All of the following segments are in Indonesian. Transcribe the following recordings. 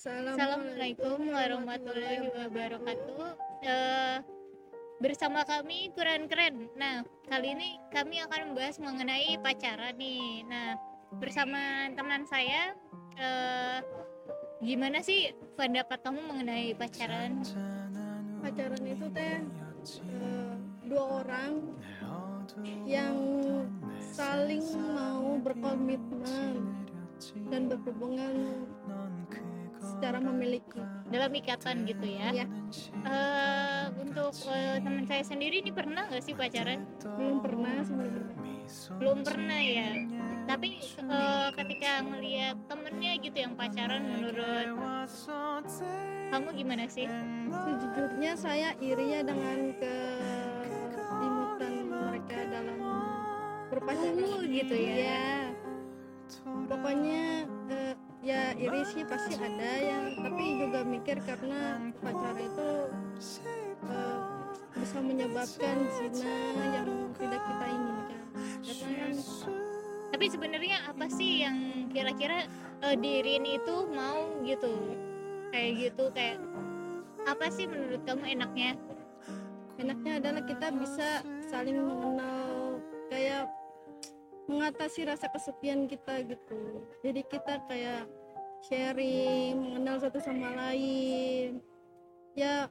Assalamualaikum warahmatullahi wabarakatuh. Eh, bersama kami Keren Keren. Nah, kali ini kami akan membahas mengenai pacaran nih. Nah, bersama teman saya eh, gimana sih pendapat kamu mengenai pacaran? pacaran itu teh eh, dua orang yang saling mau berkomitmen dan berhubungan secara memiliki Dalam ikatan gitu ya. ya Eh, untuk eh, teman saya sendiri ini pernah nggak sih pacaran? belum pernah sebenarnya Belum pernah ya. Tapi eh, ketika melihat temennya gitu yang pacaran menurut kamu gimana sih? sejujurnya saya iri ya dengan keimutan mereka dalam berpacaran Uh, gitu ya. ya pokoknya ya iri sih pasti ada yang tapi juga mikir karena pacaran itu eh, bisa menyebabkan zina yang tidak kita inginkan karena Tapi sebenarnya apa sih yang kira-kira eh, Dirin itu mau gitu? Kayak gitu kayak apa sih menurut kamu enaknya? enaknya adalah kita bisa saling mengenal kayak mengatasi rasa kesepian kita gitu jadi kita kayak sharing mengenal satu sama lain. Ya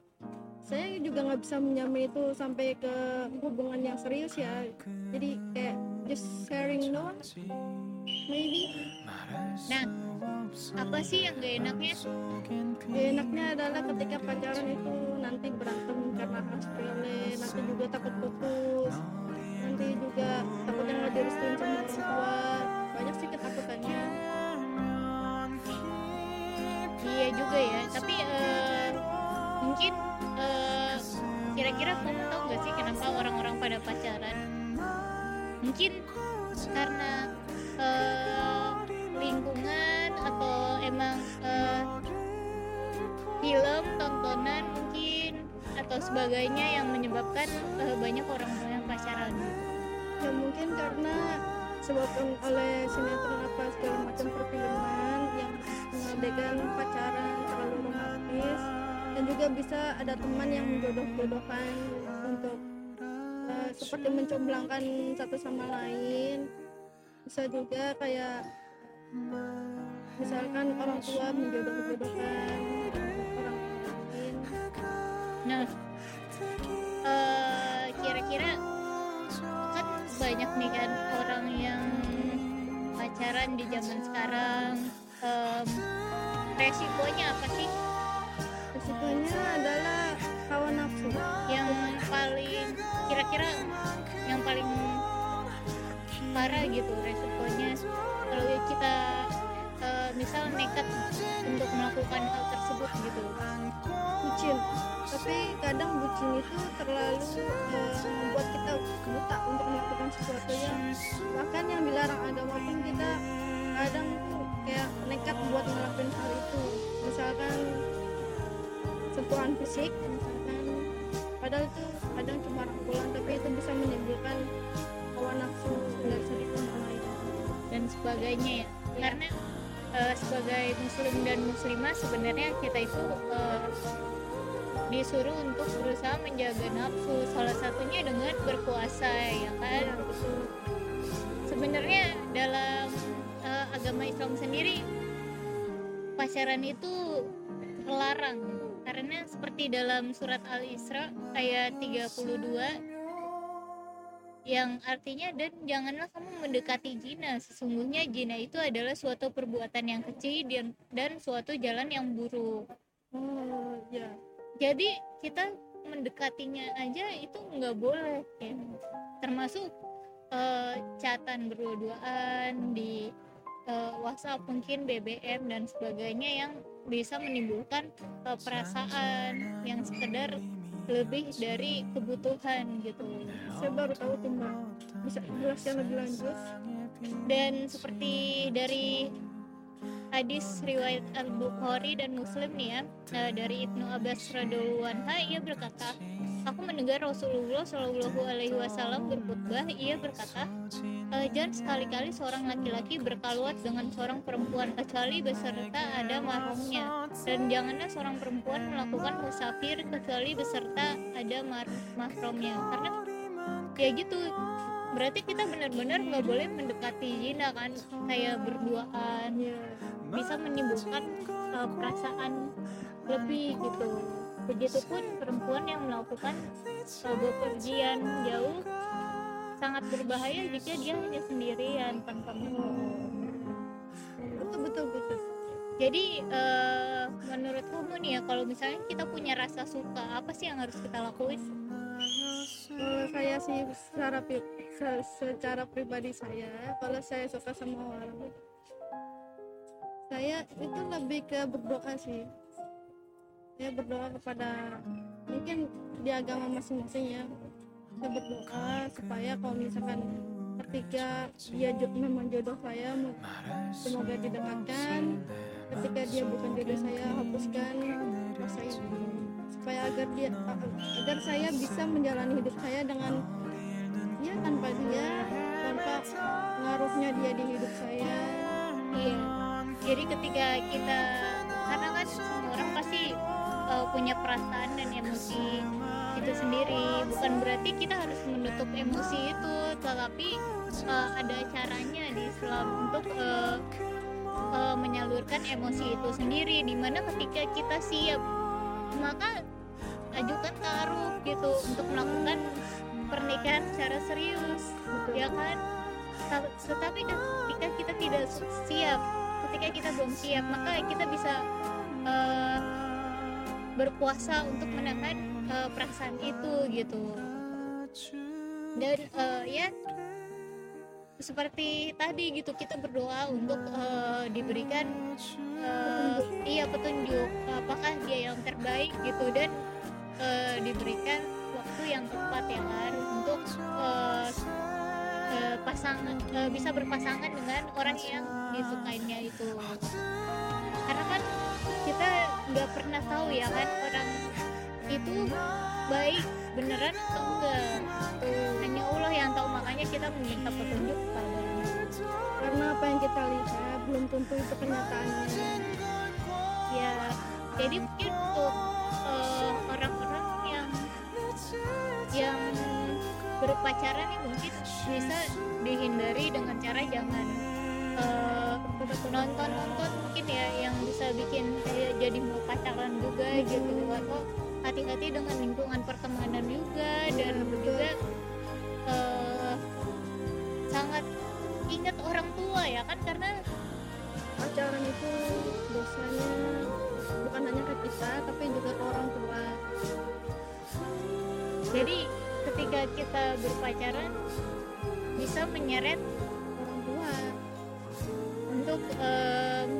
saya juga nggak bisa menjamin itu sampai ke hubungan yang serius ya. Jadi kayak just sharing doang. Maybe. Nah, apa sih yang gak enaknya? Ya, enaknya adalah ketika pacaran itu nanti berantem karena hal sepele nanti juga takut putus nanti juga takutnya nggak direstuin sama orang tua. Banyak sih ketakutannya juga ya. Tapi eh, mungkin eh, kira-kira kamu tahu gak sih kenapa orang-orang pada pacaran? Mungkin karena eh, lingkungan atau emang eh, film, tontonan mungkin atau sebagainya yang menyebabkan eh, banyak orang yang pacaran. ya mungkin karena sebabkan oleh sinetron apa segala macam perfilman yang mengadegan pacaran juga bisa ada teman yang menjodoh-jodohkan untuk eh, seperti mencomblangkan satu sama lain bisa juga kayak misalkan orang tua menjodoh-jodohkan orang lain Nah, eh, kira-kira kan banyak nih kan orang yang pacaran di zaman sekarang. Em, resikonya apa sih? Resikonya adalah hawa nafsu. Yang paling kira-kira yang paling parah gitu resikonya. Kalau kita eh, misal nekat untuk melakukan hal tersebut gitu. bucin. Tapi kadang bucin itu terlalu cuma rangkulan tapi itu bisa menimbulkan hawa nafsu satu sama lain dan sebagainya ya. Karena eh, sebagai muslim dan muslimah sebenarnya kita itu eh, disuruh untuk berusaha menjaga nafsu salah satunya dengan berpuasa ya kan? Sebenarnya dalam eh, agama Islam sendiri pacaran itu terlarang karena seperti dalam surat Al-Isra ayat 32 yang artinya dan janganlah kamu mendekati zina sesungguhnya zina itu adalah suatu perbuatan yang kecil dan dan suatu jalan yang buruk. Oh ya. Jadi kita mendekatinya aja itu nggak boleh ya. termasuk eh, catatan berdua-duaan di eh, WhatsApp mungkin BBM dan sebagainya yang bisa menimbulkan eh, perasaan yang sekedar lebih dari kebutuhan gitu. Saya baru tahu tuh mbak. Bisa jelaskan lebih lanjut. Dan seperti dari hadis riwayat Al Bukhari dan Muslim nih ya eh, dari Ibnu Abbas radhiallahu anha ia berkata aku mendengar Rasulullah Shallallahu Alaihi Wasallam berkhutbah. Ia berkata eh, jangan sekali-kali seorang laki-laki berkaluat dengan seorang perempuan kecuali beserta ada mahramnya dan janganlah seorang perempuan melakukan musafir kecuali beserta ada mar- karena ya gitu berarti kita benar-benar nggak boleh mendekati zina kan? Kayak berduaan bisa menimbulkan uh, perasaan lebih gitu begitupun perempuan yang melakukan uh, bepergian jauh sangat berbahaya jika dia hanya sendirian tanpa betul betul betul. Jadi uh, menurut kamu nih ya kalau misalnya kita punya rasa suka apa sih yang harus kita lakuin? Kalau saya sih secara secara pribadi saya kalau saya suka sama orang saya itu lebih ke berdoa sih saya berdoa kepada mungkin di agama masing-masing ya saya berdoa supaya kalau misalkan ketika dia memang jodoh saya semoga didekatkan ketika dia bukan jodoh saya hapuskan rasa itu supaya agar dia agar saya bisa menjalani hidup saya dengan ya tanpa dia tanpa pengaruhnya dia di hidup saya. Iya. Jadi ketika kita karena kan semua orang pasti uh, punya perasaan dan emosi itu sendiri. Bukan berarti kita harus menutup emosi itu tetapi uh, ada caranya di Islam untuk uh, uh, menyalurkan emosi itu sendiri. Di mana ketika kita siap maka ajukan taruh gitu untuk melakukan pernikahan secara serius ya kan? Ta- tetapi ketika kita tidak siap ketika kita belum siap maka kita bisa eh, berpuasa untuk menahan eh, perasaan itu gitu. Dan eh, ya seperti tadi gitu kita berdoa untuk eh, diberikan eh, iya petunjuk apakah dia yang terbaik gitu dan eh, diberikan waktu yang tepat ya kan untuk eh, eh, pasangan eh, bisa berpasangan dengan orang yang disukainya itu. Karena kan kita nggak pernah ya kan? Orang itu baik beneran atau enggak? Hanya Allah yang tahu makanya kita meminta petunjuk kepadanya karena apa yang kita lihat belum tentu itu kenyataannya. Ya jadi mungkin untuk eh, orang-orang yang yang berpacaran nih mungkin bisa dihindari dengan cara jangan nonton nonton mungkin ya yang bisa bikin kayak jadi mau pacaran juga gitu. Atau hati-hati dengan lingkungan pertemanan juga dan juga eh, sangat ingat orang tua ya kan karena pacaran itu dosanya bukan hanya ke kita tapi juga ke orang tua. Jadi ketika kita berpacaran bisa menyeret untuk em,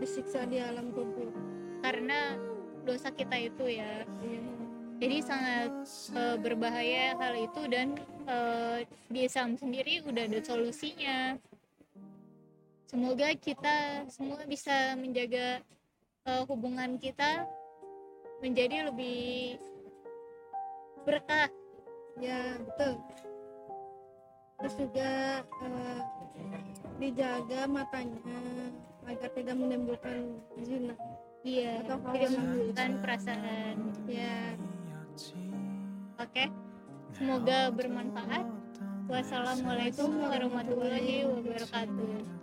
disiksa di alam kubur. Karena dosa kita itu ya. Iya. jadi sangat eh, berbahaya hal itu dan eh, di Islam sendiri udah ada solusinya. Semoga kita semua bisa menjaga eh, hubungan kita menjadi lebih berkah. Ya betul. Terus juga eh, dijaga matanya agar tidak menimbulkan zina. Iya Atau tidak menimbulkan perasaan. Ya oke. Semoga bermanfaat. Wassalamualaikum warahmatullahi wabarakatuh